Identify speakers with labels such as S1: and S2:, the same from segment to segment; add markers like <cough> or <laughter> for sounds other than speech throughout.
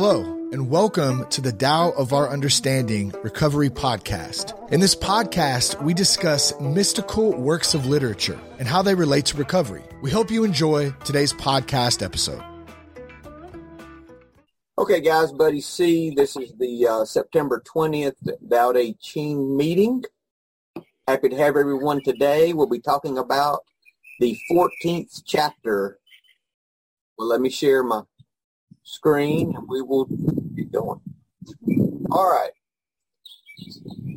S1: Hello, and welcome to the Tao of Our Understanding Recovery Podcast. In this podcast, we discuss mystical works of literature and how they relate to recovery. We hope you enjoy today's podcast episode.
S2: Okay, guys, Buddy C, this is the uh, September 20th Tao Te Ching meeting. Happy to have everyone today. We'll be talking about the 14th chapter. Well, let me share my screen and we will get going. All right.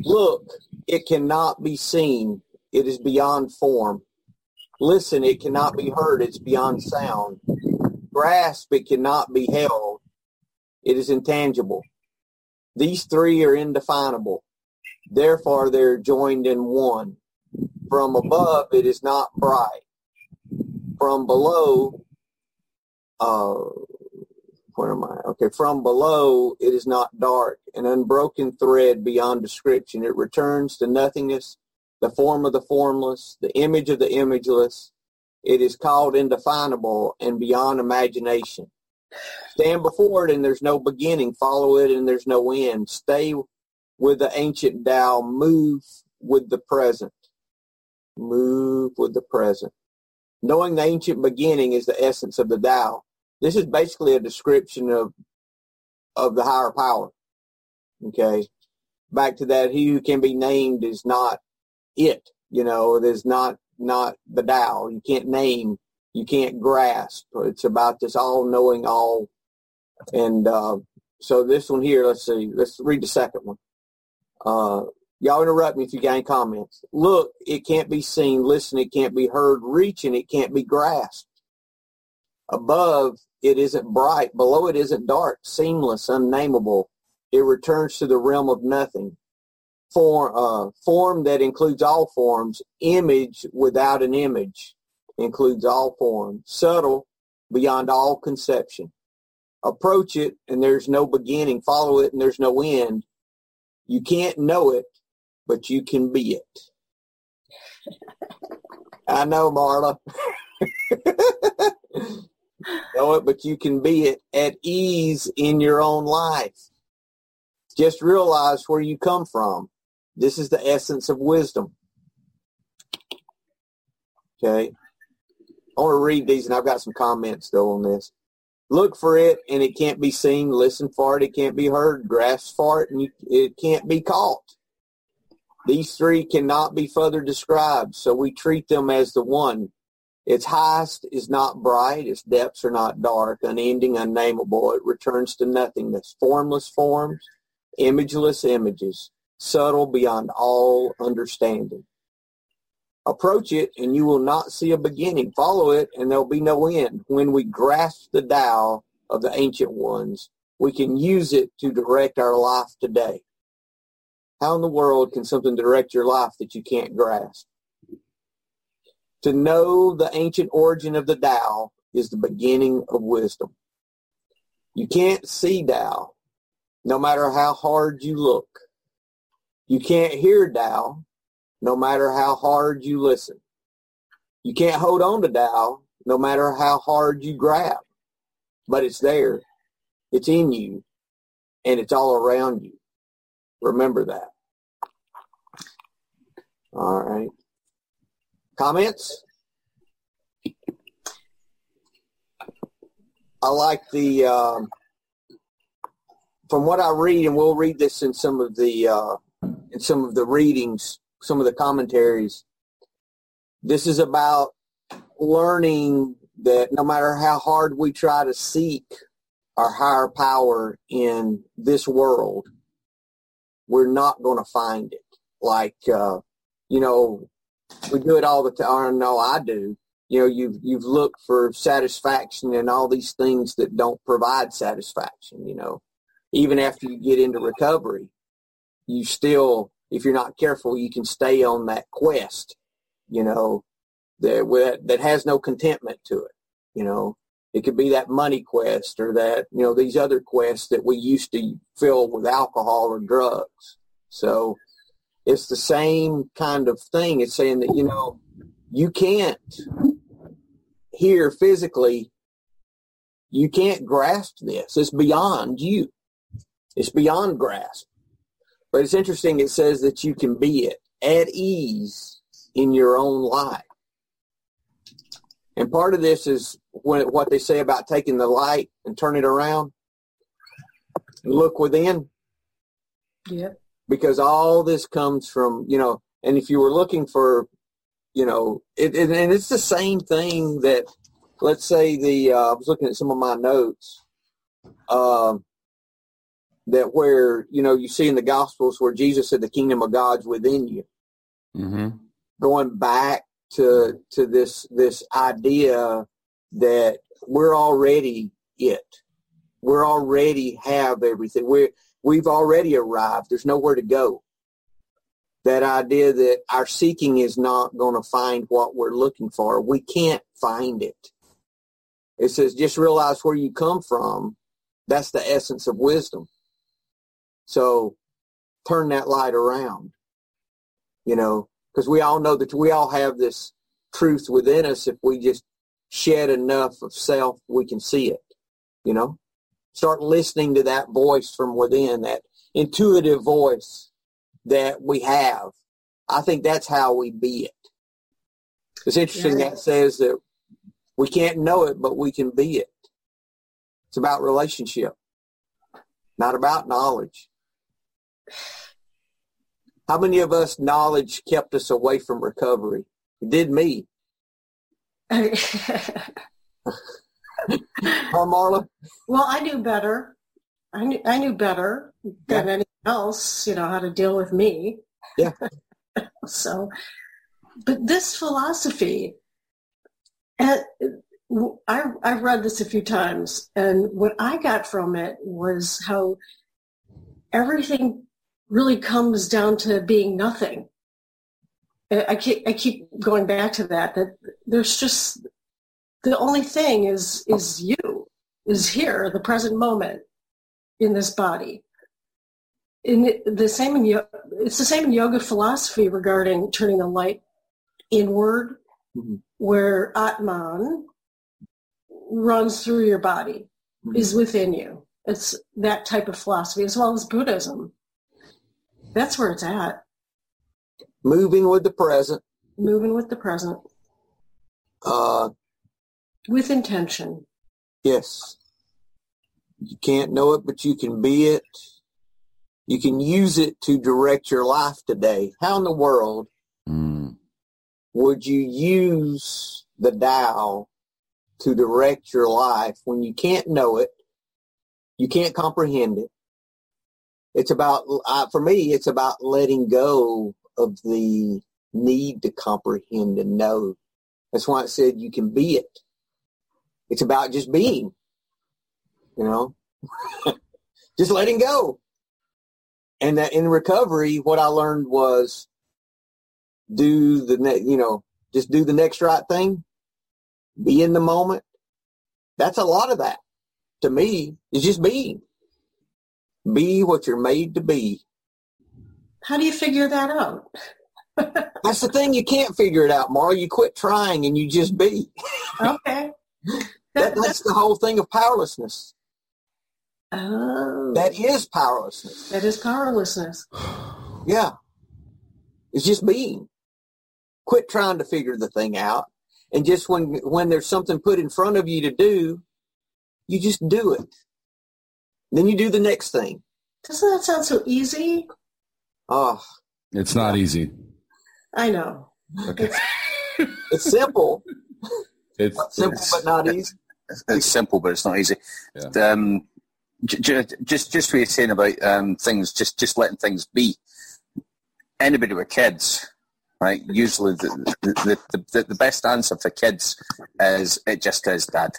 S2: Look, it cannot be seen. It is beyond form. Listen, it cannot be heard. It's beyond sound. Grasp, it cannot be held. It is intangible. These three are indefinable. Therefore, they're joined in one. From above, it is not bright. From below, uh, where am I? Okay, from below it is not dark, an unbroken thread beyond description. It returns to nothingness, the form of the formless, the image of the imageless. It is called indefinable and beyond imagination. Stand before it and there's no beginning. Follow it and there's no end. Stay with the ancient Tao. Move with the present. Move with the present. Knowing the ancient beginning is the essence of the Tao. This is basically a description of of the higher power. Okay. Back to that, he who can be named is not it. You know, it is not not the Tao. You can't name. You can't grasp. It's about this all-knowing, all. And uh, so this one here, let's see. Let's read the second one. Uh, y'all interrupt me if you got any comments. Look, it can't be seen. Listen, it can't be heard. Reaching, it can't be grasped. Above, it isn't bright. Below it isn't dark, seamless, unnameable. It returns to the realm of nothing. Form, uh, form that includes all forms. Image without an image includes all forms. Subtle beyond all conception. Approach it and there's no beginning. Follow it and there's no end. You can't know it, but you can be it. <laughs> I know, Marla. <laughs> know it, but you can be it at ease in your own life. Just realize where you come from. This is the essence of wisdom. Okay. I want to read these, and I've got some comments though on this. Look for it, and it can't be seen. Listen for it, it can't be heard. Grasp for it, and you, it can't be caught. These three cannot be further described, so we treat them as the one. Its highest is not bright, its depths are not dark, unending, unnameable. It returns to nothingness, formless forms, imageless images, subtle beyond all understanding. Approach it and you will not see a beginning. Follow it and there'll be no end. When we grasp the Tao of the ancient ones, we can use it to direct our life today. How in the world can something direct your life that you can't grasp? To know the ancient origin of the Tao is the beginning of wisdom. You can't see Tao no matter how hard you look. You can't hear Tao no matter how hard you listen. You can't hold on to Tao no matter how hard you grab. But it's there. It's in you. And it's all around you. Remember that. All right. Comments? I like the, um, from what I read, and we'll read this in some of the, uh, in some of the readings, some of the commentaries. This is about learning that no matter how hard we try to seek our higher power in this world, we're not going to find it. Like, uh, you know, we do it all the time. Or no, I do. You know, you've you've looked for satisfaction in all these things that don't provide satisfaction. You know, even after you get into recovery, you still, if you're not careful, you can stay on that quest. You know, that that has no contentment to it. You know, it could be that money quest or that you know these other quests that we used to fill with alcohol or drugs. So it's the same kind of thing. It's saying that, you know, you can't hear physically you can't grasp this. It's beyond you. It's beyond grasp. But it's interesting. It says that you can be it at ease in your own life. And part of this is when, what they say about taking the light and turn it around. Look within.
S3: Yep.
S2: Because all this comes from, you know, and if you were looking for, you know, it, it and it's the same thing that, let's say the, uh, I was looking at some of my notes, um, that where, you know, you see in the Gospels where Jesus said the kingdom of God's within you.
S4: Mm-hmm.
S2: Going back to to this this idea that we're already it. We're already have everything. We're we've already arrived. There's nowhere to go. That idea that our seeking is not going to find what we're looking for. We can't find it. It says just realize where you come from. That's the essence of wisdom. So turn that light around. You know, because we all know that we all have this truth within us. If we just shed enough of self, we can see it. You know, start listening to that voice from within, that intuitive voice that we have. I think that's how we be it. It's interesting
S3: Yeah.
S2: that says that we can't know it, but we can be it. It's about relationship, not about knowledge. How many of us knowledge kept us away from recovery? It did me. <laughs> <laughs> Huh, Marla?
S3: well, I knew better. I knew, I knew better than anyone else, you know, how to deal with me.
S2: Yeah. <laughs>
S3: so, but this philosophy, eh, I, I've read this a few times, and what I got from it was how everything really comes down to being nothing. I keep, I keep going back to that, that there's just, the only thing is, is you, is here, the present moment in this body. In the same in it's the same in yoga philosophy regarding turning the light inward,
S2: Mhm.
S3: where Atman runs through your body,
S2: Mhm.
S3: is within you. It's that type of philosophy as well as Buddhism. That's where it's at,
S2: Moving with the present.
S3: moving with the present,
S2: Uh,
S3: with intention.
S2: yes. You can't know it, but you can be it. You can use it to direct your life today. How in the world
S4: Mm.
S2: would you use the Tao to direct your life when you can't know it, you can't comprehend it? It's about, uh, for me, it's about letting go of the need to comprehend and know. That's why it said you can be it. It's about just being, you know, <laughs> just letting go. And that in recovery, what I learned was do the ne- you know just do the next right thing be in the moment that's a lot of that to me is just being be what you're made to be
S3: How do you figure that out? <laughs>
S2: that's the thing you can't figure it out Marla. you quit trying and you just be
S3: Okay. <laughs>
S2: that, that's the whole thing of powerlessness.
S3: Oh,
S2: that is powerlessness.
S3: That is powerlessness. <sighs>
S2: yeah. It's just being. Quit trying to figure the thing out. And just when when there's something put in front of you to do you just do it. Then you do the next thing.
S3: Doesn't that sound so easy?
S2: oh
S4: It's not easy.
S3: I know.
S4: Okay.
S2: it's simple. <laughs>
S4: It's,
S2: simple
S4: it's-
S2: but not easy
S5: it's simple, but it's not easy.
S4: Yeah.
S5: Um, j- j- just just what you're saying about um, things, just just letting things be. Anybody with kids, right? Usually, the the, the, the, the best answer for kids is it just is, Dad.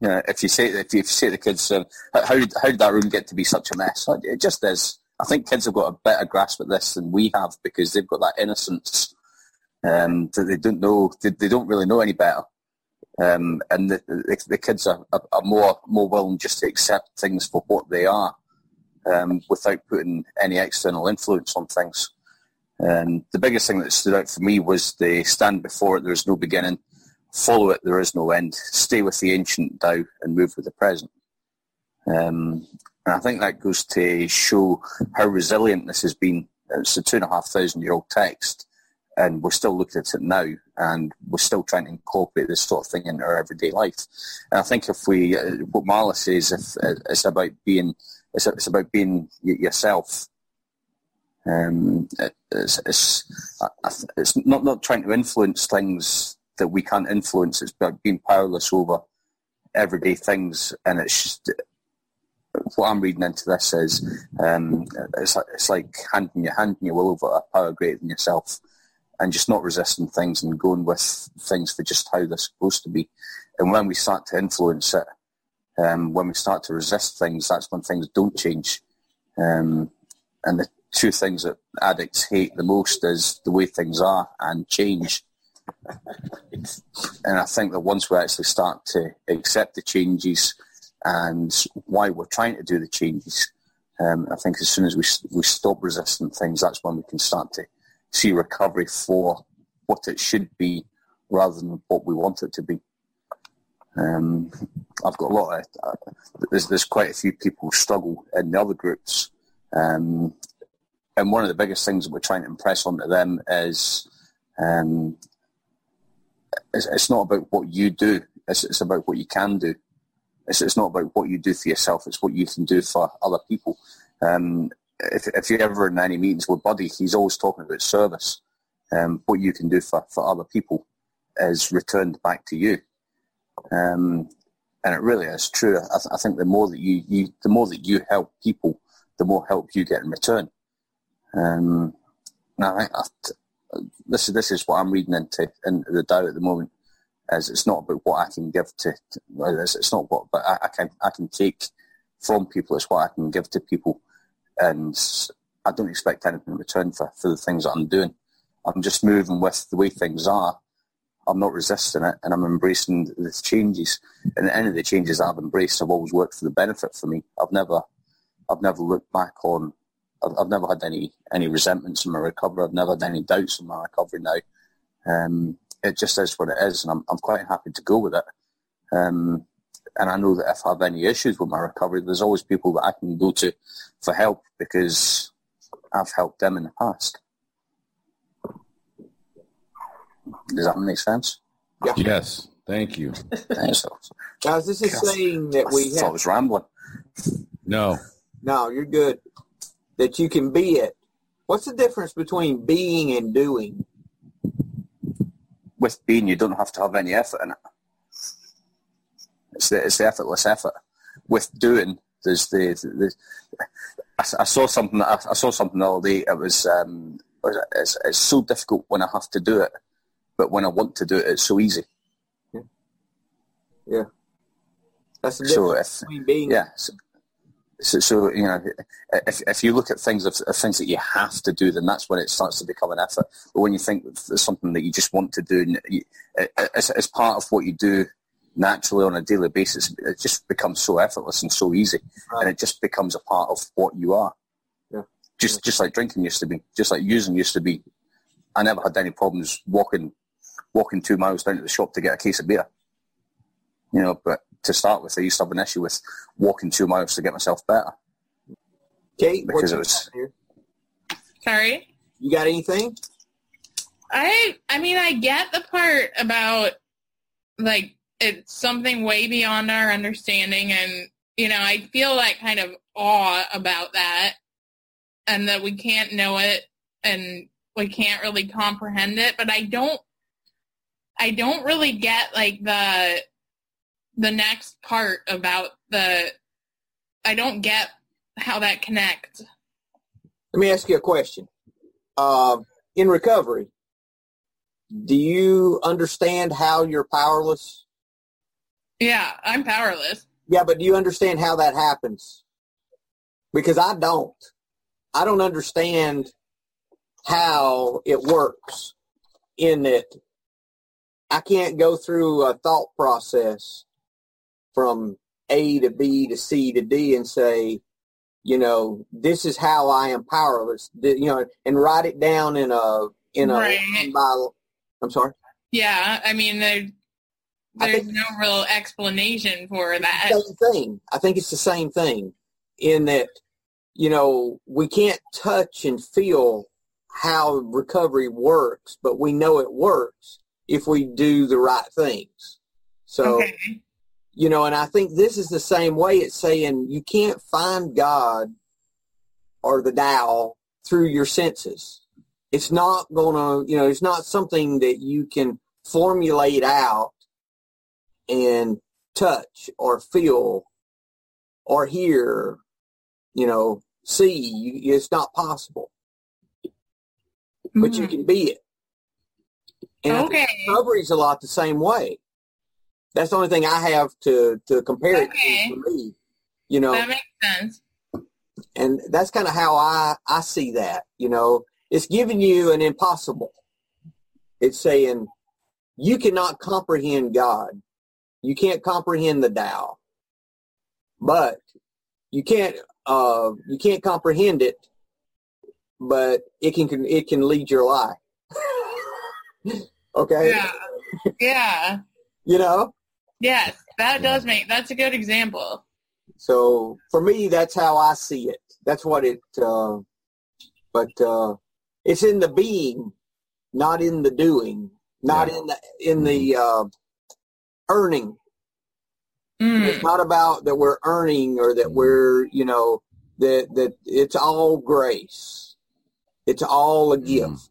S5: You know, if you say if you say to the kids, uh, how did how did that room get to be such a mess? It just is. I think kids have got a better grasp at this than we have because they've got that innocence um, that they don't know. They, they don't really know any better um, and the, the, the kids are, are, more more willing just to accept things for what they are, um, without putting any external influence on things. And the biggest thing that stood out for me was the stand before it, there was no beginning, follow it, there is no end. Stay with the ancient Tao and move with the present. Um, and I think that goes to show how resilient this has been. It's a two and a half thousand year old text, and we're still looking at it now, and we're still trying to incorporate this sort of thing into our everyday life. And I think if we, uh, what Marla says, if uh, it's about being, it's, it's about being yourself. Um, it, it's, it's, it's not not trying to influence things that we can't influence. It's about being powerless over everyday things, and it's just, what I'm reading into this is um, it's, like, it's like handing your handing your will over a power greater than yourself, and just not resisting things and going with things for just how they're supposed to be. And when we start to influence it, um, when we start to resist things, that's when things don't change. Um, and the two things that addicts hate the most is the way things are and change. and I think that once we actually start to accept the changes and why we're trying to do the changes, um, I think as soon as we we stop resisting things, that's when we can start to see recovery for what it should be rather than what we want it to be. Um, I've got a lot of, uh, there's, there's quite a few people who struggle in the other groups. Um, and one of the biggest things that we're trying to impress onto them is um, it's, it's, not about what you do, it's, it's about what you can do. It's, it's, not about what you do for yourself, it's what you can do for other people. Um, if, if you're ever in any meetings with Buddy, he's always talking about service. Um, what you can do for, for other people is returned back to you. Um, and it really is true. I, th- I, think the more that you, you, the more that you help people, the more help you get in return. Um, now, I, I, this is this is what I'm reading into in the Tao at the moment. As it's not about what I can give to, to it's, it's, not what, but I, I, can I can take from people. It's what I can give to people, and I don't expect anything in return for, for the things that I'm doing. I'm just moving with the way things are. I'm not resisting it, and I'm embracing the changes. And any of the changes I've embraced have always worked for the benefit for me. I've never, I've never looked back on I've, I've, never had any any resentments in my recovery. I've never had any doubts in my recovery now. Um, it just is what it is, and I'm I'm quite happy to go with it. Um, and I know that if I have any issues with my recovery, there's always people that I can go to for help because I've helped them in the past. Does that make sense?
S4: Yeah. Yes. Thank you.
S5: Thanks.
S2: Guys, this is saying that we
S5: I
S2: have.
S5: I was rambling.
S4: No.
S2: No, you're good. That you can be it. What's the difference between being and doing?
S5: With being, you don't have to have any effort in it. It's the, it's the effortless effort. With doing, there's the, the, the I, I, saw something. I, I, saw something the other day. It was um, it's, it's so difficult when I have to do it, but when I want to do it, it's so easy.
S2: Yeah. Yeah. That's the
S5: So if-
S2: being.
S5: Yeah. So, so, so you know, if if you look at things of, of things that you have to do, then that's when it starts to become an effort. But when you think there's something that you just want to do, and you, it, it's, it's part of what you do naturally on a daily basis, it just becomes so effortless and so easy,
S2: Right.
S5: and it just becomes a part of what you are.
S2: Yeah.
S5: Just just like drinking used to be, just like using used to be. I never had any problems walking walking two miles down to the shop to get a case of beer. You know, but to start with, I used to have an issue with walking two miles to get myself better.
S2: Kate, what
S5: Because
S2: you
S5: it was-
S6: Sorry.
S2: You got anything?
S6: I I mean I get the part about like it's something way beyond our understanding and you know I feel that kind of awe about that and that we can't know it and we can't really comprehend it but I don't I don't really get like the the next part about the I don't get how that connects.
S2: Let me ask you a question. Um, in recovery, do you understand how you're powerless?
S6: Yeah, I'm powerless.
S2: Yeah, but do you understand how that happens? Because I don't. I don't understand how it works in that I can't go through a thought process from A to B to C to D and say, you know, this is how I am powerless, you know, and write it down in a in a
S6: Right.
S2: by, I'm sorry.
S6: Yeah, I mean, there's
S2: think-
S6: no real explanation for that.
S2: same thing. I think it's the same thing in that, you know, we can't touch and feel how recovery works, but we know it works if we do the right things. So,
S6: Okay.
S2: you know, and I think this is the same way it's saying you can't find God or the Tao through your senses. It's not going to, you know, it's not something that you can formulate out and touch or feel or hear, you know, see. It's not possible, but you
S6: Mhm.
S2: can be it. And
S6: Okay.
S2: recovery's a lot the same way. That's the only thing I have to to compare
S6: Okay.
S2: it to for me. You know,
S6: That makes sense.
S2: and that's kind of how I I see that. You know, it's giving you an impossible. It's saying you cannot comprehend God. You can't comprehend the Tao, but you can't uh you can't comprehend it, but it can it can lead your life. <laughs> okay,
S6: Yeah. Yeah.
S2: you know.
S6: Yes, that does make that's a good example.
S2: So for me, that's how I see it. That's what it. Uh, but uh, it's in the being, not in the doing, not
S4: Yeah.
S2: in the in the uh, earning.
S6: Mm.
S2: It's not about that we're earning or that we're you know that that it's all grace. It's all a gift.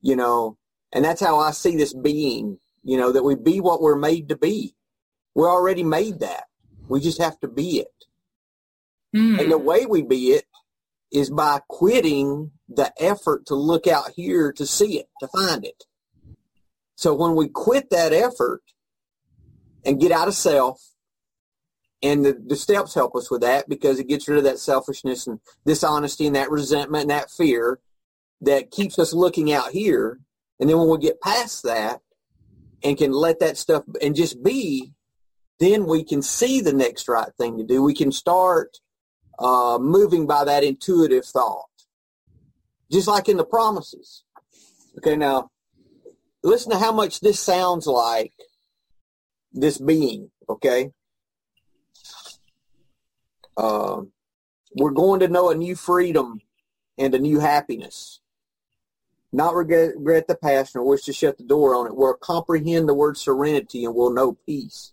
S2: You know, and that's how I see this being. You know that we be what we're made to be. We're already made that. We just have to be it.
S6: Mm.
S2: And the way we be it is by quitting the effort to look out here to see it, to find it. So when we quit that effort and get out of self, and the, the steps help us with that because it gets rid of that selfishness and dishonesty and that resentment and that fear that keeps us looking out here. And then when we get past that and can let that stuff and just be, then we can see the next right thing to do. We can start uh, moving by that intuitive thought, just like in the promises. Okay, now listen to how much this sounds like this being. Okay, Um we're going to know a new freedom and a new happiness. Not regret, regret the past nor wish to shut the door on it. We'll comprehend the word serenity and we'll know peace.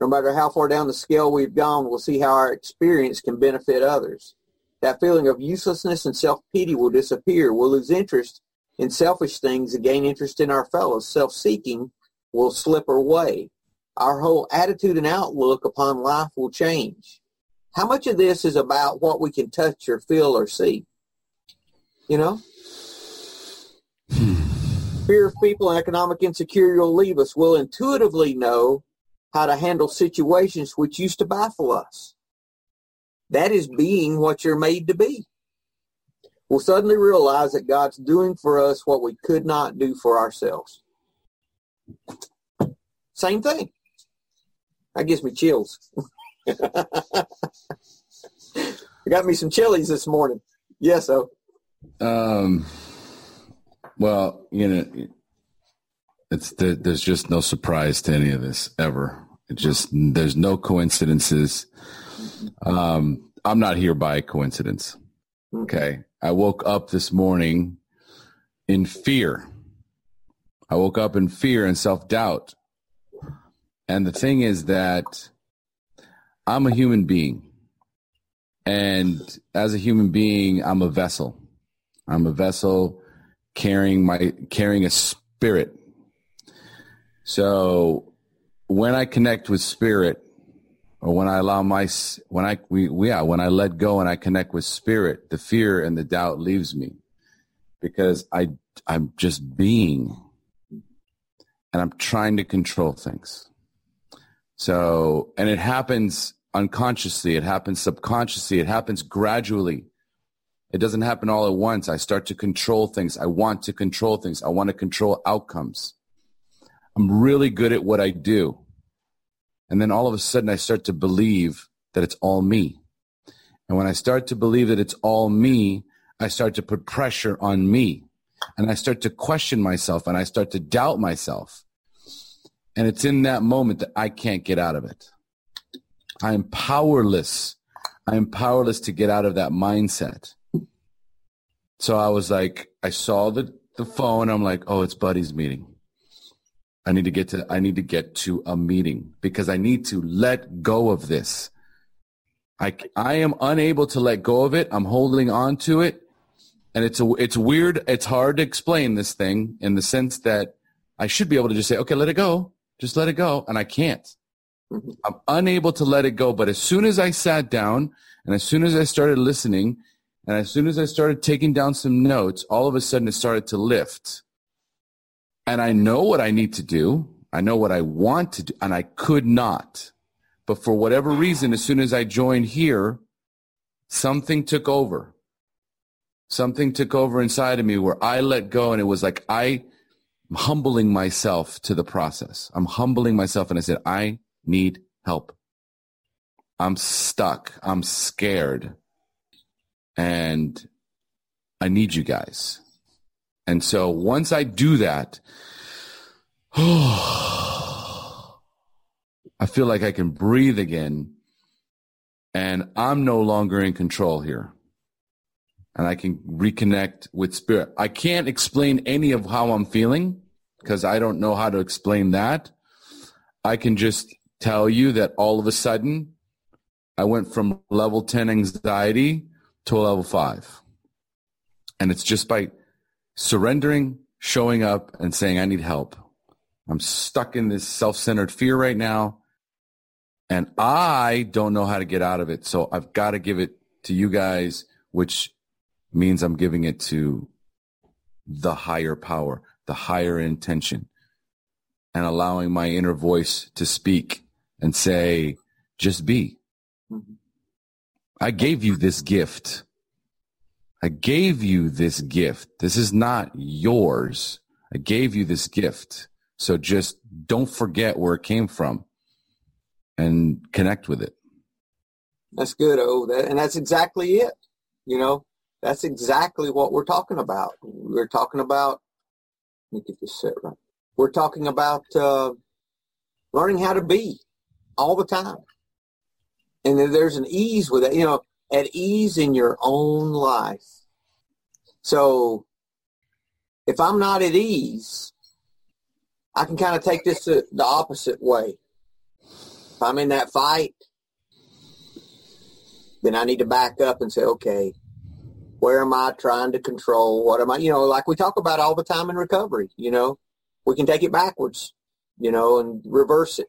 S2: No matter how far down the scale we've gone, we'll see how our experience can benefit others. That feeling of uselessness and self-pity will disappear. We'll lose interest in selfish things and gain interest in our fellows. Self-seeking will slip away. Our whole attitude and outlook upon life will change. How much of this is about what we can touch or feel or see? You know? Hmm. Fear of people and economic insecurity will leave us. We'll intuitively know how to handle situations which used to baffle us. That is being what you're made to be. We'll suddenly realize that God's doing for us what we could not do for ourselves. Same thing. That gives me chills. <laughs> I got me some chilies this morning. Yes, so.
S4: Um, well, you know, it's there, there's just no surprise to any of this ever. It just there's no coincidences. Um, I'm not here by coincidence. Okay, I woke up this morning in fear. I woke up in fear and self doubt. And the thing is that I'm a human being. And as a human being, I'm a vessel. I'm a vessel carrying my carrying a spirit. So when I connect with spirit, or when I allow my when I we, yeah when I let go and I connect with spirit, the fear and the doubt leaves me because I I'm just being, and I'm trying to control things. So and it happens unconsciously, it happens subconsciously, it happens gradually. It doesn't happen all at once. I start to control things. I want to control things. I want to control outcomes. I'm really good at what I do. And then all of a sudden I start to believe that it's all me. And when I start to believe that it's all me, I start to put pressure on me. And I start to question myself and I start to doubt myself. And it's in that moment that I can't get out of it. I am powerless. I am powerless to get out of that mindset. So I was like, I saw the, the phone. I'm like, oh, it's Buddy's meeting. I need to get to, I need to get to a meeting because I need to let go of this. I, I am unable to let go of it. I'm holding on to it. And it's a, it's weird. It's hard to explain this thing in the sense that I should be able to just say, okay, let it go. Just let it go. And I can't. Mm-hmm. I'm unable to let it go. But as soon as I sat down and as soon as I started listening and as soon as I started taking down some notes, all of a sudden it started to lift. And I know what I need to do. I know what I want to do. And I could not. But for whatever reason, as soon as I joined here, something took over. Something took over inside of me where I let go and it was like I I'm humbling myself to the process. I'm humbling myself and I said, I need help. I'm stuck. I'm scared. And I need you guys. And so once I do that, <sighs> I feel like I can breathe again and I'm no longer in control here. And I can reconnect with spirit. I can't explain any of how I'm feeling because I don't know how to explain that. I can just tell you that all of a sudden I went from level 10 anxiety to level five. And it's just by surrendering, showing up and saying, I need help. I'm stuck in this self-centered fear right now. And I don't know how to get out of it. So I've got to give it to you guys, which means I'm giving it to the higher power, the higher intention and allowing my inner voice to speak and say, just be. I gave you this gift. I gave you this gift. This is not yours. I gave you this gift. So just don't forget where it came from and connect with it.
S2: That's good. Oh, that, and that's exactly it. You know, that's exactly what we're talking about. We're talking about, let me get this set right. We're talking about uh, learning how to be all the time. And there's an ease with it, you know, at ease in your own life. So if I'm not at ease, I can kind of take this the opposite way. If I'm in that fight, then I need to back up and say, okay, where am I trying to control? What am I, you know, like we talk about all the time in recovery, you know, we can take it backwards, you know, and reverse it.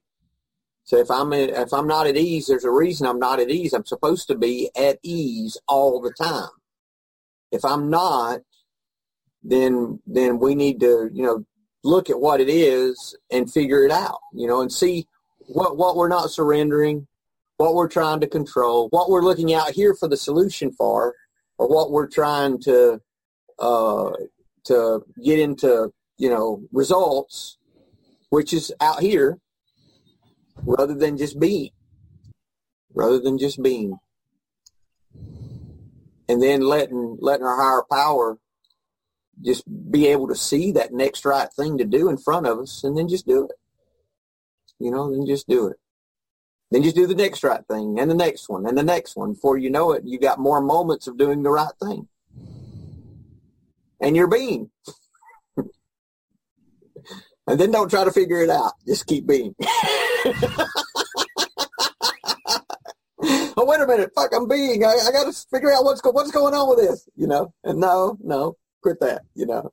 S2: So if I'm if I'm not at ease, there's a reason I'm not at ease. I'm supposed to be at ease all the time. If I'm not, then then we need to you know look at what it is and figure it out. You know, and see what what we're not surrendering, what we're trying to control, what we're looking out here for the solution for, or what we're trying to uh, to get into you know results, which is out here rather than just being, rather than just being. And then letting, letting our higher power just be able to see that next right thing to do in front of us and then just do it. You know, then just do it. Then just do the next right thing and the next one and the next one. Before you know it, you got more moments of doing the right thing. And you're being. <laughs> and then don't try to figure it out. Just keep being. <laughs> oh, wait a minute, fuck, I'm being. I, I got to figure out what's go, what's going on with this, you know. And no, no, quit that, you know.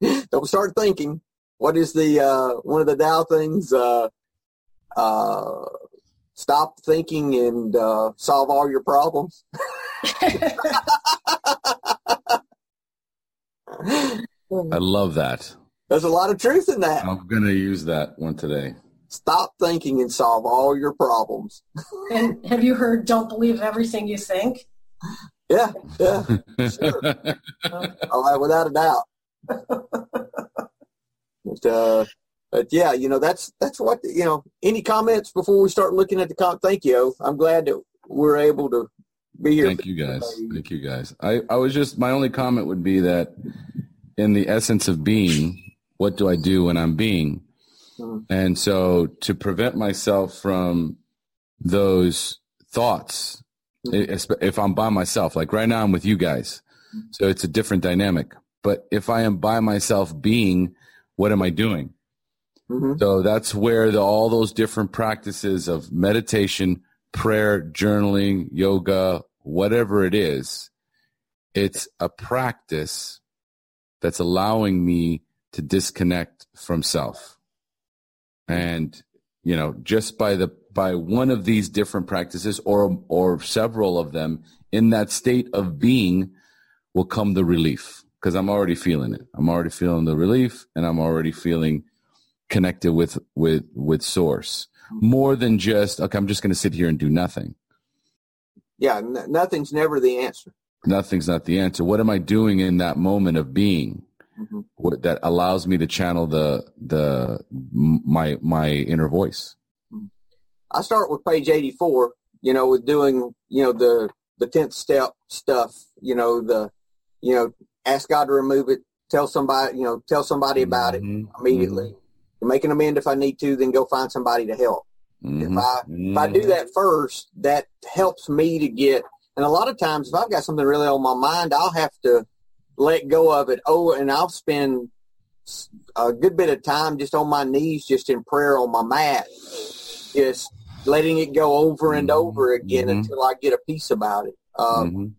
S2: <laughs> Don't start thinking. What is the uh, one of the Tao things? Uh, uh, stop thinking and uh, solve all your problems. <laughs>
S4: I love that.
S2: There's a lot of truth in that.
S4: I'm going to use that one today.
S2: Stop thinking and solve all your problems. <laughs>
S3: and have you heard don't believe everything you think?
S2: Yeah, yeah, sure. <laughs> oh, without a doubt. but, uh, but yeah, you know, that's that's what you know. Any comments before we start looking at the comp? Thank you. I'm glad that we're able to be here.
S4: Thank you guys. Thank you guys. I I was just my only comment would be that in the essence of being, what do I do when I'm being?
S2: Mhm.
S4: And so to prevent myself from those thoughts,
S2: Mhm.
S4: if if I'm by myself, like right now I'm with you guys, so it's a different dynamic. But if I am by myself being, what am I doing?
S2: Mhm.
S4: So that's where the, all those different practices of meditation, prayer, journaling, yoga, whatever it is, it's a practice that's allowing me to disconnect from self. And, you know, just by the, by one of these different practices or, or several of them in that state of being will come the relief because I'm already feeling it. I'm already feeling the relief and I'm already feeling connected with, with, with source more than just, okay, I'm just going to sit here and do nothing.
S2: Yeah, n- nothing's never the answer.
S4: Nothing's not the answer. What am I doing in that moment of being?
S2: Mhm.
S4: what, that allows me to channel the the my my inner voice.
S2: I start with page 84, you know, with doing, you know, the, the 10th step stuff, you know, the, you know, ask God to remove it, tell somebody, you know, tell somebody about it
S4: Mhm.
S2: immediately. Make an amend if I need to, then go find somebody to help.
S4: Mhm.
S2: If I if I do that first, that helps me to get. And a lot of times, if I've got something really on my mind, I'll have to let go of it. Oh, and I'll spend a good bit of time just on my knees, just in prayer on my mat, just letting it go over and over again
S4: Mhm.
S2: until I get a peace about it. Um,
S4: Mhm.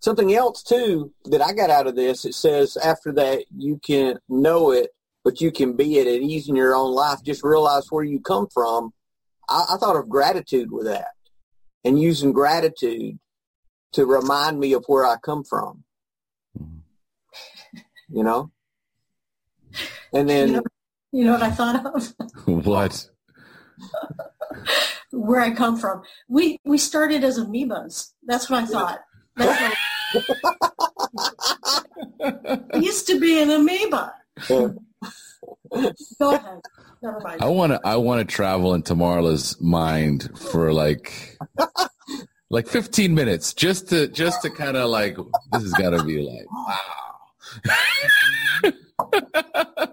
S2: Something else too that I got out of this, it says after that you can know it, but you can be it at ease in your own life. Just realize where you come from. I, I thought of gratitude with that and using gratitude to remind me of where I come from,
S4: Mhm.
S2: you know? And then,
S3: You know, you know what I thought of? <laughs>
S4: what? <laughs>
S3: Where I come from. We we started as amoebas. That's what I thought. That's what, <laughs> I used to be an amoeba. <laughs> Go ahead. Never mind.
S4: I want to I want to travel into Marla's mind for like <laughs> like 15 minutes just to just to kind of like this has got to be like wow.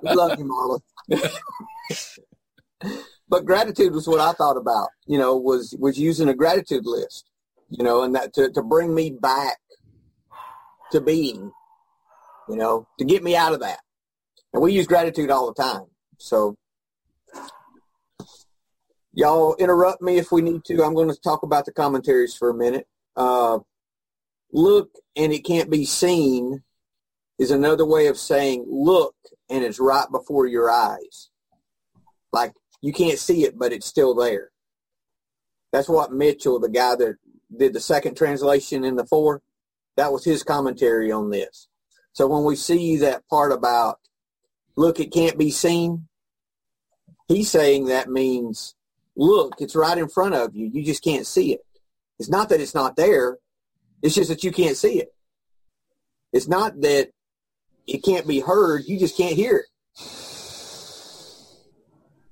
S2: we love you, Marla. but gratitude was what I thought about, you know, was, was using a gratitude list, you know, and that to, to bring me back to being, you know, to get me out of that. And we use gratitude all the time. So y'all interrupt me if we need to. I'm going to talk about the commentaries for a minute. Uh, look and it can't be seen is another way of saying look and it's right before your eyes. Like you can't see it, but it's still there. That's what Mitchell, the guy that did the second translation in the four, that was his commentary on this. So when we see that part about look, it can't be seen, he's saying that means look, it's right in front of you. You just can't see it. It's not that it's not there. It's just that you can't see it. It's not that it can't be heard. You just can't hear it.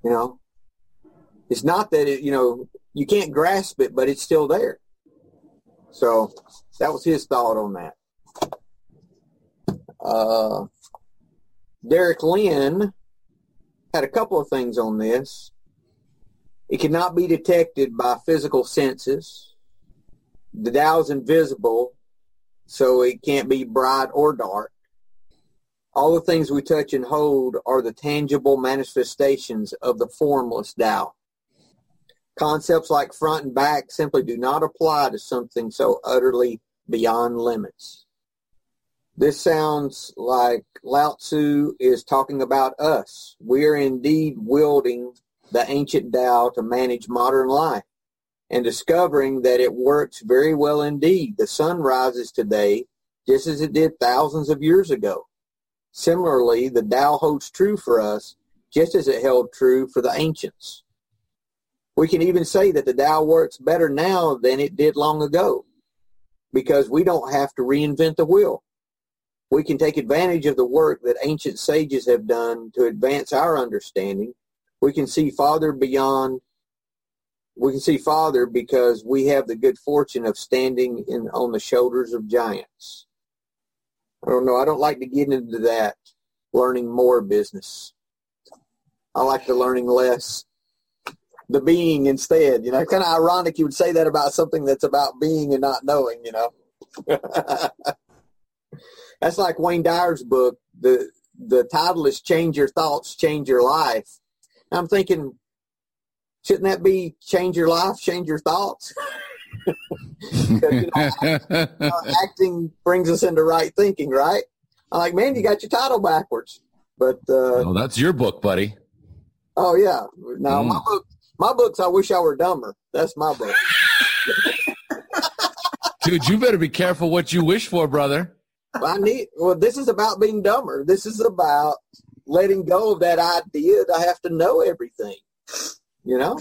S2: You know, it's not that it, you know, you can't grasp it, but it's still there. So that was his thought on that. Uh, Derek Lin had a couple of things on this. It cannot be detected by physical senses. The Tao is invisible, so it can't be bright or dark. All the things we touch and hold are the tangible manifestations of the formless Tao. Concepts like front and back simply do not apply to something so utterly beyond limits. This sounds like Lao Tzu is talking about us. We are indeed wielding the ancient Tao to manage modern life and discovering that it works very well indeed. The sun rises today just as it did thousands of years ago. Similarly, the Tao holds true for us just as it held true for the ancients. We can even say that the Tao works better now than it did long ago because we don't have to reinvent the wheel. We can take advantage of the work that ancient sages have done to advance our understanding. We can see farther beyond we can see farther because we have the good fortune of standing in on the shoulders of giants. I don't know. I don't like to get into that learning more business. I like the learning less, the being instead. You know, kind of ironic you would say that about something that's about being and not knowing. You know, <laughs> that's like Wayne Dyer's book. the The title is "Change Your Thoughts, Change Your Life." And I'm thinking, shouldn't that be "Change Your Life, Change Your Thoughts"? <laughs> you know, <laughs> uh, acting brings us into right thinking, right? I'm like, man, you got your title backwards. But uh,
S4: that's your book, buddy.
S2: Oh yeah. Now
S4: Mm.
S2: my book, my books. I wish I were dumber. That's my book. <laughs>
S4: Dude, you better be careful what you wish for, brother.
S2: I need. Well, this is about being dumber. This is about letting go of that idea that I have to know everything. You know.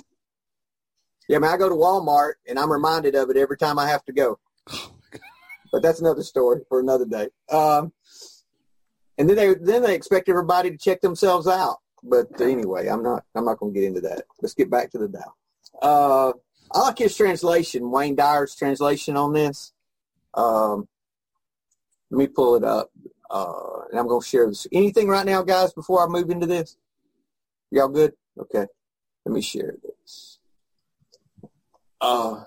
S2: Yeah, I mean, I go to Walmart and I'm reminded of it every time I have to go. But that's another story for another day. Um, and then they then they expect everybody to check themselves out. But anyway, I'm not I'm not going to get into that. Let's get back to the Tao. Uh, I like his translation, Wayne Dyer's translation on this. Um, let me pull it up, uh, and I'm going to share this. Anything right now, guys, before I move into this? Y'all good? Okay. Let me share this. Uh,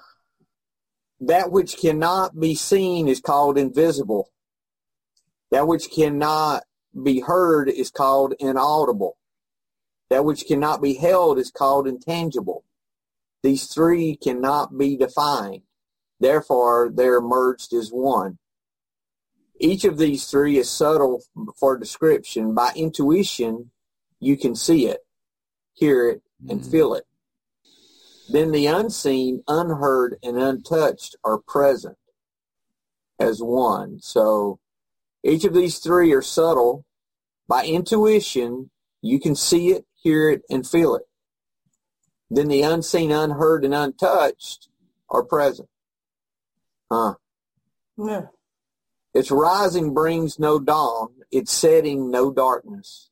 S2: that which cannot be seen is called invisible. That which cannot be heard is called inaudible. That which cannot be held is called intangible. These three cannot be defined. Therefore, they're merged as one. Each of these three is subtle for description. By intuition, you can see it, hear it, and
S4: Mhm.
S2: feel it. Then the unseen, unheard, and untouched are present as one. So each of these three are subtle. By intuition, you can see it, hear it, and feel it. Then the unseen, unheard, and untouched are present. Huh.
S3: Yeah.
S2: Its rising brings no dawn, its setting no darkness.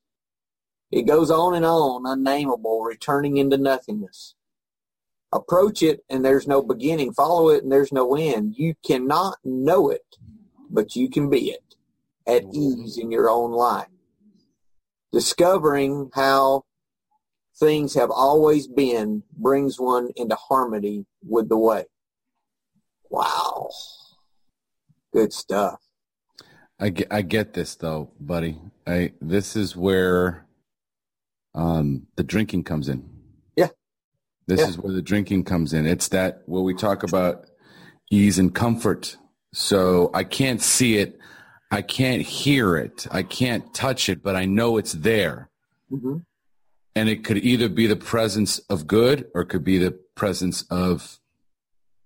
S2: It goes on and on, unnameable, returning into nothingness. Approach it and there's no beginning. Follow it and there's no end. You cannot know it, but you can be it at ease in your own life. Discovering how things have always been brings one into harmony with the way. Wow. Good stuff.
S4: I get, I get this though, buddy. I this is where um, the drinking comes in.
S2: Yeah.
S4: This
S2: Yeah.
S4: is where the drinking comes in. It's that where we talk about ease and comfort. So I can't see it, I can't hear it, I can't touch it, but I know it's there.
S2: hmm
S4: And it could either be the presence of good or it could be the presence of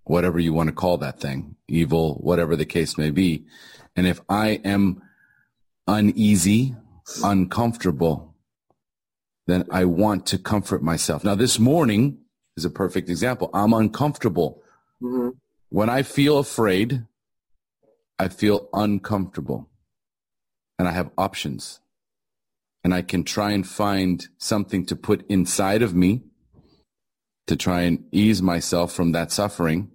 S4: whatever you want to call that thing, evil, whatever the case may be. And if I am uneasy, uncomfortable, then I want to comfort myself. Now, this morning is a perfect example. I'm uncomfortable.
S2: hmm
S4: When I feel afraid, I feel uncomfortable and I have options and I can try and find something to put inside of me to try and ease myself from that suffering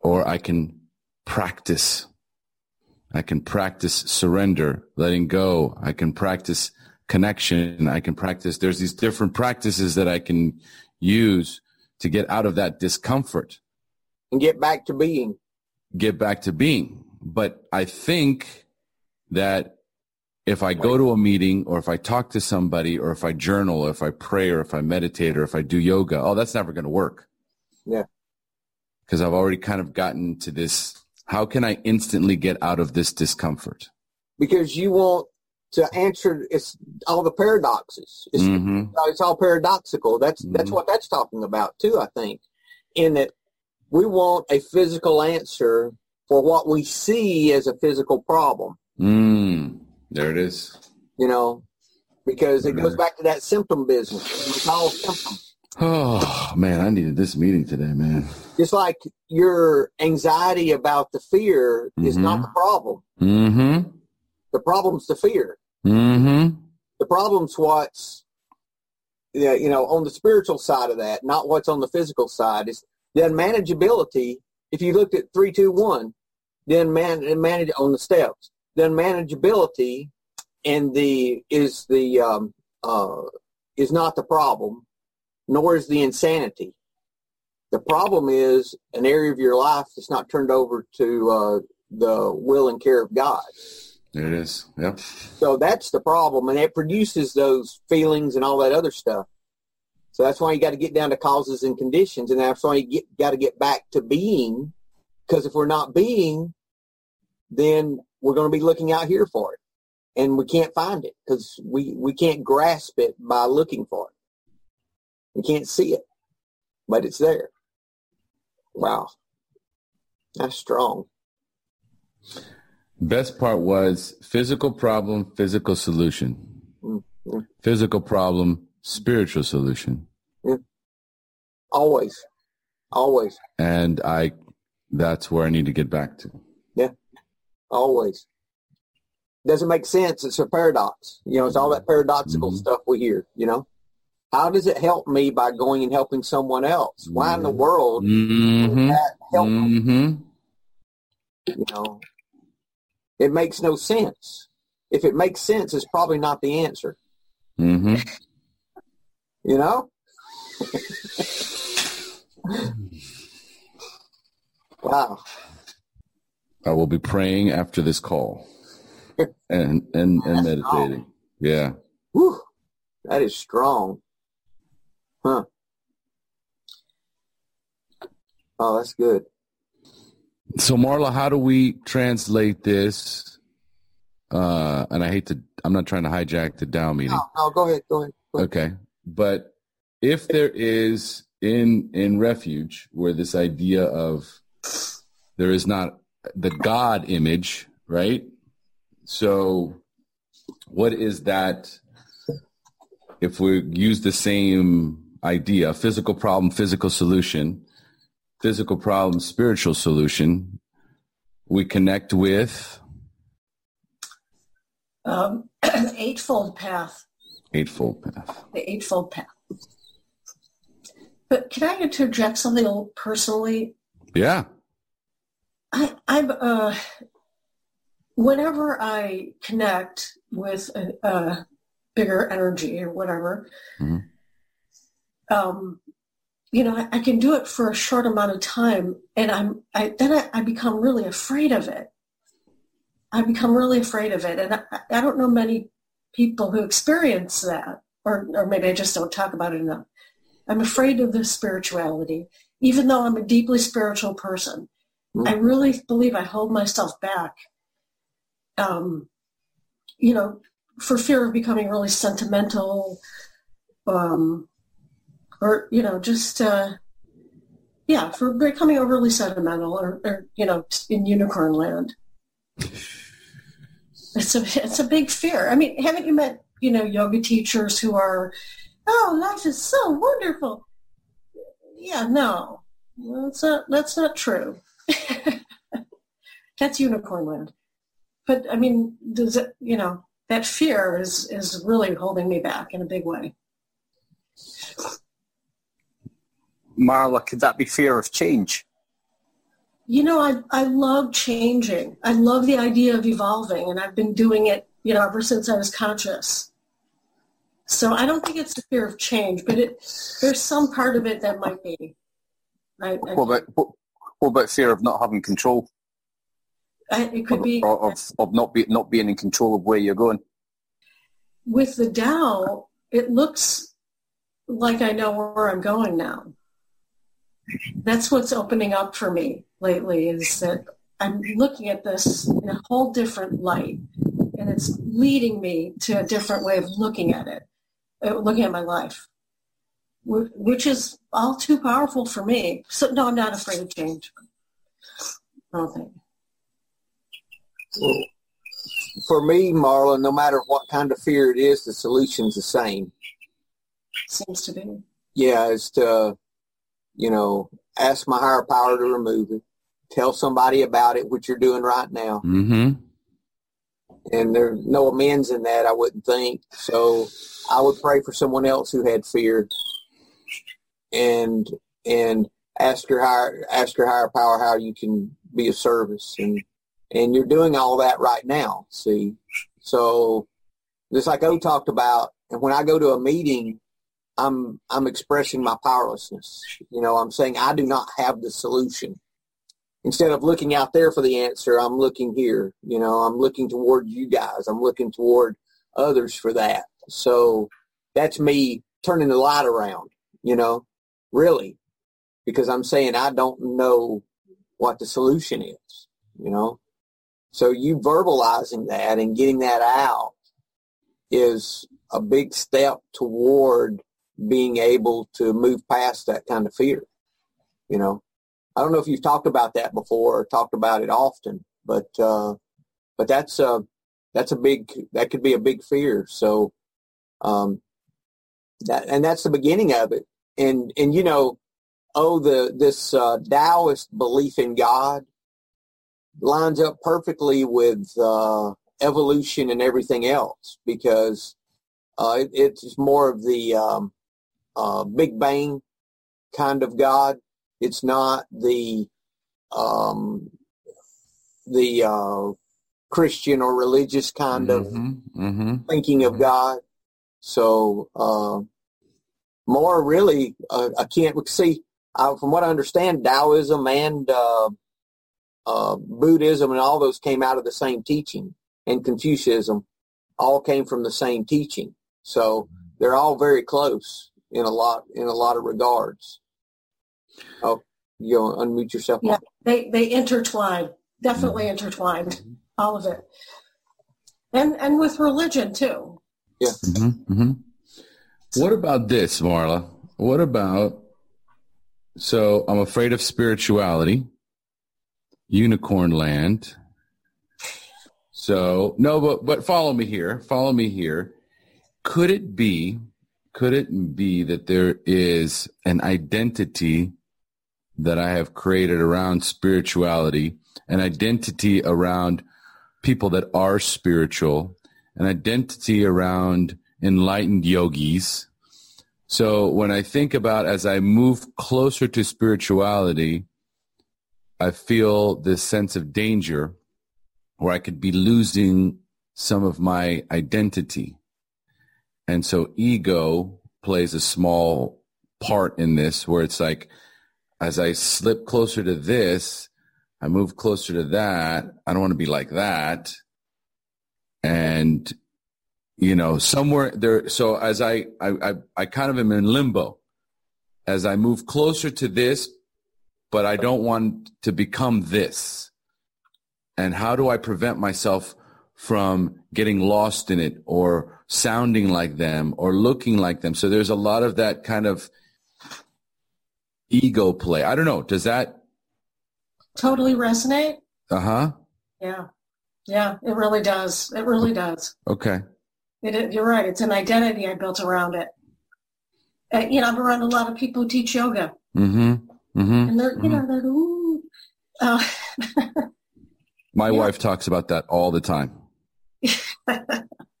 S4: or I can practice. I can practice surrender, letting go. I can practice connection. I can practice. There's these different practices that I can use to get out of that discomfort
S2: And get back to being.
S4: get back to being. But I think that if I go to a meeting or if I talk to somebody or if I journal or if I pray or if I meditate or if I do yoga, oh, that's never going to work.
S2: Yeah.
S4: Because I've already kind of gotten to this. How can I instantly get out of this discomfort?
S2: because you want to answer it's all the paradoxes. It's,
S4: hmm
S2: it's all paradoxical. That's that's
S4: Mhm.
S2: what that's talking about too. I think in that we want a physical answer for what we see as a physical problem.
S4: Mm. There it is.
S2: You know, because it goes back to that symptom business. It's all symptoms.
S4: Oh man, I needed this meeting today, man.
S2: Just like your anxiety about the fear is not
S4: Mhm.
S2: the problem.
S4: Mm-hmm.
S2: The problem's the fear.
S4: Mm-hmm.
S2: the problem's what's yeah, you know on the spiritual side of that not what's on the physical side is the unmanageability if you looked at 321 then man manage on the steps the unmanageability and the is the um uh is not the problem, nor is the insanity. The problem is an area of your life that's not turned over to uh, the will and care of God.
S4: There it is. Yep.
S2: So that's the problem, and it produces those feelings and all that other stuff. So that's why you got to get down to causes and conditions, and that's why you got to get back to being. Because if we're not being, then we're going to be looking out here for it, and we can't find it because we we can't grasp it by looking for it. We can't see it, but it's there. Wow, that's strong.
S4: Best part was physical problem, physical solution.
S2: Mm-hmm.
S4: Physical problem, spiritual solution.
S2: Always, always,
S4: And I, that's where I need to get back to. Yeah.
S2: Always. Doesn't make sense. It's a paradox. You know, it's all that paradoxical
S4: Mhm.
S2: stuff we hear. You know, how does it help me by going and helping someone else? Why in the world
S4: Mm-hmm.
S2: that help?
S4: Mm-hmm.
S2: You know, it makes no sense. If it makes sense, it's probably not the answer.
S4: Mm-hmm.
S2: You know? <laughs> wow.
S4: I will be praying after this call <laughs> and, and, and
S2: That's
S4: meditating. Yeah.
S2: Whew. That is strong. Huh. Oh, that's good.
S4: So Marla, how do we translate this? Uh, and I hate to, I'm not trying to hijack the Tao meeting.
S2: No, no, go ahead. Go ahead. Go ahead.
S4: Okay. But if there is in in refuge where this idea of there is not the God image, right? So what is that if we use the same idea, physical problem, physical solution, physical problem, spiritual solution, we connect with
S3: Um, <clears throat> eightfold path.
S4: eightfold path.
S3: The eightfold path. But can I interject something a little personally?
S4: Yeah.
S3: I, I'm uh, whenever I connect with a, a bigger energy or whatever,
S4: Mhm.
S3: Um, you know, I, I can do it for a short amount of time, and I'm I, then I, I become really afraid of it. I become really afraid of it, and I, I don't know many people who experience that, or or maybe I just don't talk about it enough. I'm afraid of the spirituality, even though I'm a deeply spiritual person. I really believe I hold myself back, um, you know, for fear of becoming really sentimental, um, or you know, just uh, yeah, for becoming overly sentimental, or, or you know, in unicorn land. It's a it's a big fear. I mean, haven't you met you know yoga teachers who are, oh, life is so wonderful. Yeah, no, that's not that's not true. <laughs> That's unicorn land. But I mean, does it, you know, that fear is, is really holding me back in a big way.
S5: Marla, could that be fear of change?
S3: You know, I, I love changing. I love the idea of evolving, and I've been doing it, you know, ever since I was conscious. So I don't think it's the fear of change, but it, there's some part of it that might be. I, I,
S5: What about what, what about fear of not having control,
S3: I, it could
S5: of,
S3: be
S5: of, of not be, not being in control of where you're going?
S3: with the Tao, it looks like I know where I'm going now. That's what's opening up for me lately is that I'm looking at this in a whole different light and it's leading me to a different way of looking at it, uh, looking at my life, which is all too powerful for me. So no, I'm not afraid of change. I don't think.
S2: Well, for me, Marla, no matter what kind of fear it is, the solution's the same.
S3: Seems to be.
S2: Yeah, it's to, you know, ask my higher power to remove it. Tell somebody about it, which you're doing right now.
S4: Mm-hmm.
S2: And there's no amends in that, I wouldn't think. So I would pray for someone else who had fear and and ask your higher ask your higher power how you can be of service and and you're doing all that right now, see. So just like O talked about, and when I go to a meeting I'm I'm expressing my powerlessness. You know, I'm saying I do not have the solution. Instead of looking out there for the answer, I'm looking here. You know, I'm looking toward you guys. I'm looking toward others for that. So that's me turning the light around, you know, really, because I'm saying I don't know what the solution is, you know. So you verbalizing that and getting that out is a big step toward being able to move past that kind of fear. You know, I don't know if you've talked about that before or talked about it often, but uh, but that's a that's a big that could be a big fear. So um, that and that's the beginning of it. And and you know, oh the this uh, Taoist belief in God lines up perfectly with uh, evolution and everything else because uh, it, it's more of the um, uh, Big Bang kind of God. It's not the um, the uh, Christian or religious kind
S4: Mm-hmm, mm-hmm.
S2: of thinking of God. So uh, more really, uh, I can't see. Uh, from what I understand, Taoism and uh, uh, Buddhism and all those came out of the same teaching, and Confucianism all came from the same teaching. So they're all very close in a lot in a lot of regards. Oh, you know, unmute yourself.
S3: Yeah, they they intertwine, definitely intertwined, all of it, and and with religion too.
S4: Mm-hmm, mm-hmm. What about this, Marla? What about so I'm afraid of spirituality, unicorn land. So no, but but follow me here. Follow me here. Could it be? Could it be that there is an identity that I have created around spirituality, an identity around people that are spiritual, an identity around enlightened yogis. So when I think about as I move closer to spirituality, I feel this sense of danger where I could be losing some of my identity. And so ego plays a small part in this where it's like, as I slip closer to this, I move closer to that. I don't want to be like that. And, you know, somewhere there. So as I, I, I, I kind of am in limbo as I move closer to this, but I don't want to become this. And how do I prevent myself from getting lost in it or sounding like them or looking like them? So there's a lot of that kind of ego play. I don't know. Does that?
S3: Totally resonate.
S4: Uh huh.
S3: Yeah, yeah, it really does. It really does.
S4: Okay.
S3: It, you're right. It's an identity I built around it. Uh, you know, I'm around a lot of people who teach yoga,
S4: Mm-hmm. Mm-hmm.
S3: and they're, you know, they're ooh. Uh,
S4: My <laughs>
S3: Yeah.
S4: wife talks about that all the time. <laughs>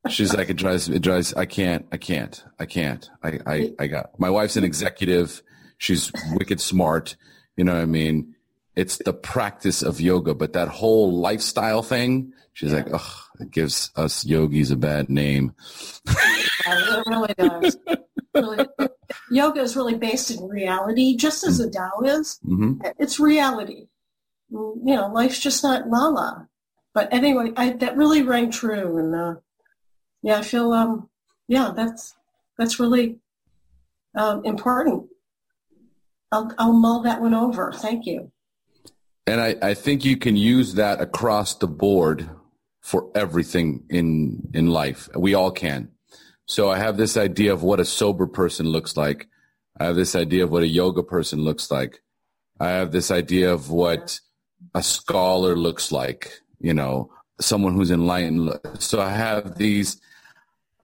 S4: She's like, it drives, it drives, I can't, I can't, I can't. I, I, I got, my wife's an executive. She's wicked smart. You know what I mean? It's the practice of yoga, but that whole lifestyle thing, she's like, ugh, it gives us yogis a bad name.
S3: it really does. Really, yoga is really based in reality, just as the Tao is.
S4: hmm
S3: It's reality. You know, life's just not la la. But anyway, I, that really rang true, and uh, yeah, I feel um, yeah, that's that's really um, important. I'll I'll mull that one over. Thank you.
S4: And I, I think you can use that across the board for everything in in life. We all can. So I have this idea of what a sober person looks like. I have this idea of what a yoga person looks like. I have this idea of what a scholar looks like, you know, someone who's enlightened. So I have these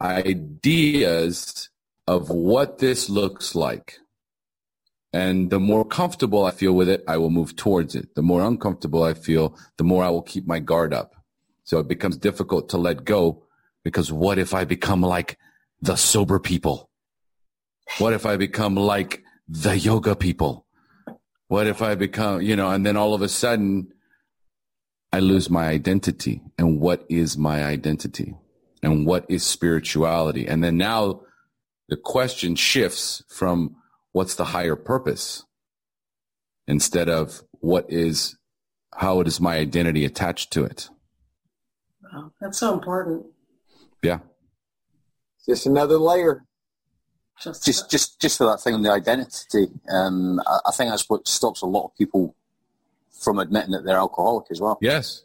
S4: ideas of what this looks like. And the more comfortable I feel with it, I will move towards it. The more uncomfortable I feel, the more I will keep my guard up. So it becomes difficult to let go because what if I become like the sober people? What if I become like the yoga people? What if I become, you know, and then all of a sudden I lose my identity. And what is my identity? And what is spirituality? And then now the question shifts from what's the higher purpose instead of what is how it is my identity attached to it.
S3: Wow, that's so important.
S4: Yeah.
S2: Just another layer.
S3: Just,
S5: just just just for that thing on the identity. Um, I, I think that's what stops a lot of people from admitting that they're alcoholic as well,
S4: Yes.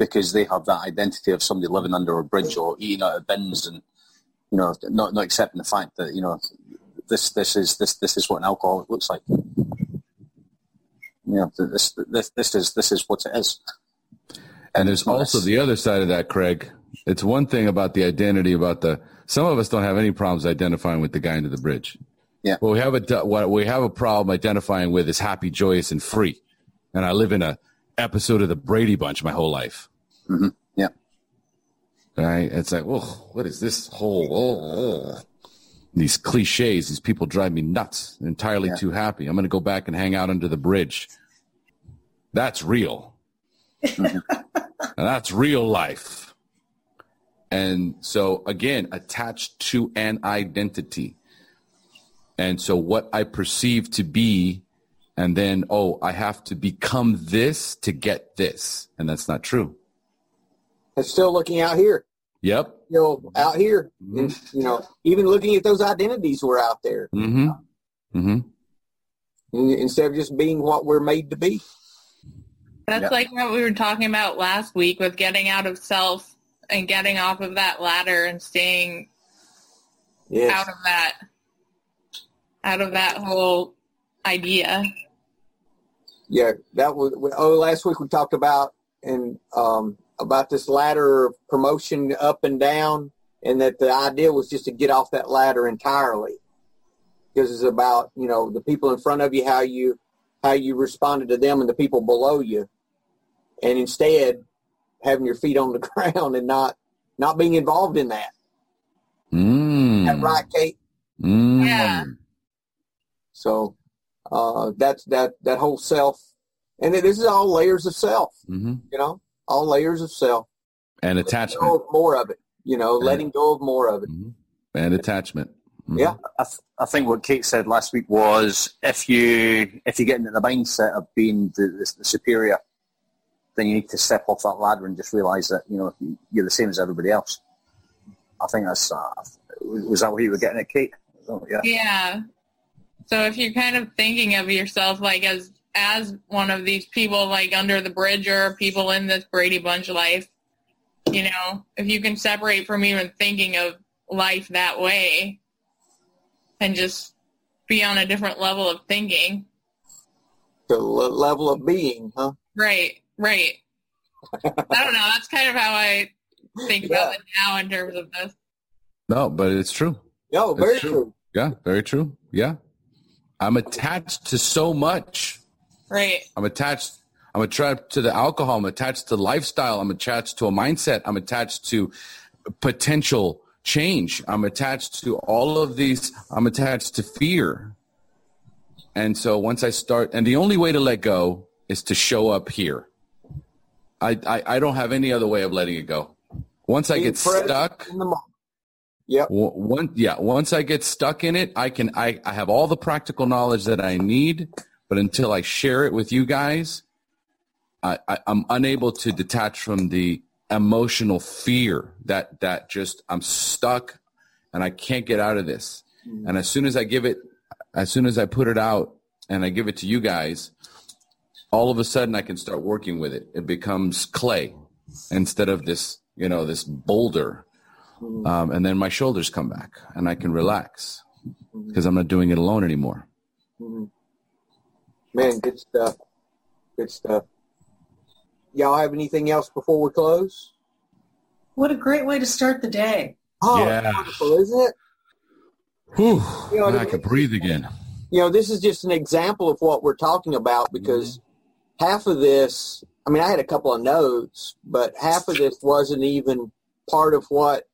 S5: Because they have that identity of somebody living under a bridge or eating out of bins, and you know, not not accepting the fact that you know this this is this this is what an alcoholic looks like. You know, this this this is this is what it is.
S4: And there's also the other side of that, Craig. It's one thing about the identity about the some of us don't have any problems identifying with the guy under the bridge.
S5: Yeah.
S4: What we have a what we have a problem identifying with is happy, joyous, and free. And I live in a episode of the Brady Bunch my whole life.
S5: Hmm Yeah.
S4: Right? It's like, oh, what is this whole oh, oh. these cliches? These people drive me nuts. Entirely
S5: Yeah.
S4: too happy. I'm going to go back and hang out under the bridge. That's real. and <laughs> that's real life. And so again, attached to an identity. And so what I perceive to be, and then, oh, I have to become this to get this. And that's not true.
S2: And still looking out here.
S4: Yep.
S2: You know, out here. And, you know, even looking at those identities were out there
S4: Mm-hmm. Mm-hmm.
S2: instead of just being what we're made to be.
S6: That's
S5: Yeah.
S6: like what we were talking about last week with getting out of self and getting off of that ladder and staying
S2: Yes.
S6: out of that out of that whole idea.
S2: yeah, that was oh last week we talked about and um, about this ladder of promotion up and down, and that the idea was just to get off that ladder entirely, because it's about you know the people in front of you, how you how you responded to them, and the people below you, and instead having your feet on the <laughs> ground and not not being involved in that.
S4: Mm.
S2: That right, Kate?
S4: Mm.
S6: Yeah.
S2: So uh, that's that that whole self, and this is all layers of self.
S4: hmm
S2: You know, all layers of self.
S4: And attachment.
S2: go of more of it. You know, letting go of more of it.
S4: Mhm. And attachment. Mhm.
S2: Yeah.
S5: I, th- I think what Kate said last week was if you if you get into the mindset of being the, the, the superior, then you need to step off that ladder and just realize that you know you're the same as everybody else. I think that's uh, was that what you were getting at, Kate? Oh, yeah.
S6: Yeah. So if you're kind of thinking of yourself like as as one of these people like under the bridge or people in this Brady Bunch life, you know, if you can separate from even thinking of life that way and just be on a different level of thinking.
S2: The le- level of being, huh?
S6: Right, right. I don't know. That's kind of how I think about it now in terms of this.
S4: No, but it's true.
S2: No, very
S4: true.
S2: true.
S4: Yeah, very true. Yeah. I'm attached to so much.
S6: Right.
S4: I'm attached. I'm attached to the alcohol. I'm attached to lifestyle. I'm attached to a mindset. I'm attached to potential change. I'm attached to all of these. I'm attached to fear. And so once I start, and the only way to let go is to show up here. I, I, I don't have any other way of letting it go. Once I get stuck,
S2: in the moment. Yep.
S4: One, yeah. Once I get stuck in it, I can. I, I have all the practical knowledge that I need, but until I share it with you guys, I, I, I'm unable to detach from the emotional fear that that just I'm stuck, and I can't get out of this. Mm-hmm. And as soon as I give it, as soon as I put it out and I give it to you guys, all of a sudden I can start working with it. It becomes clay instead of this, you know, this boulder mm-hmm. um, and then my shoulders come back and I can relax mm-hmm. because I'm not doing it alone anymore.
S2: Man, good stuff. Good stuff. Y'all have anything else before we close?
S3: What a great way to start the day.
S2: Oh,
S4: Yeah.
S2: wonderful, isn't it?
S4: Whew,
S2: You know,
S4: I can breathe again.
S2: you know, this is just an example of what we're talking about because half of this, I mean, I had a couple of notes, but half of this wasn't even part of what,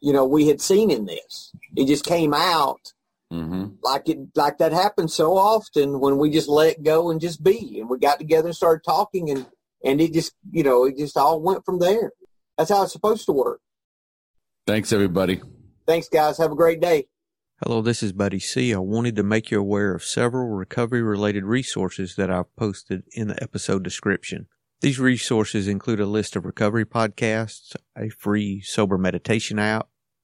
S2: you know, we had seen in this. It just came out
S4: hmm
S2: like it, like that happens so often when we just let go and just be. And we got together and started talking and, and it just, you know, it just all went from there. That's how it's supposed to work.
S4: Thanks, everybody.
S2: Thanks, guys. Have a great day.
S7: Hello, this is Buddy C. I wanted to make you aware of several recovery related resources that I've posted in the episode description. These resources include a list of recovery podcasts, a free sober meditation app,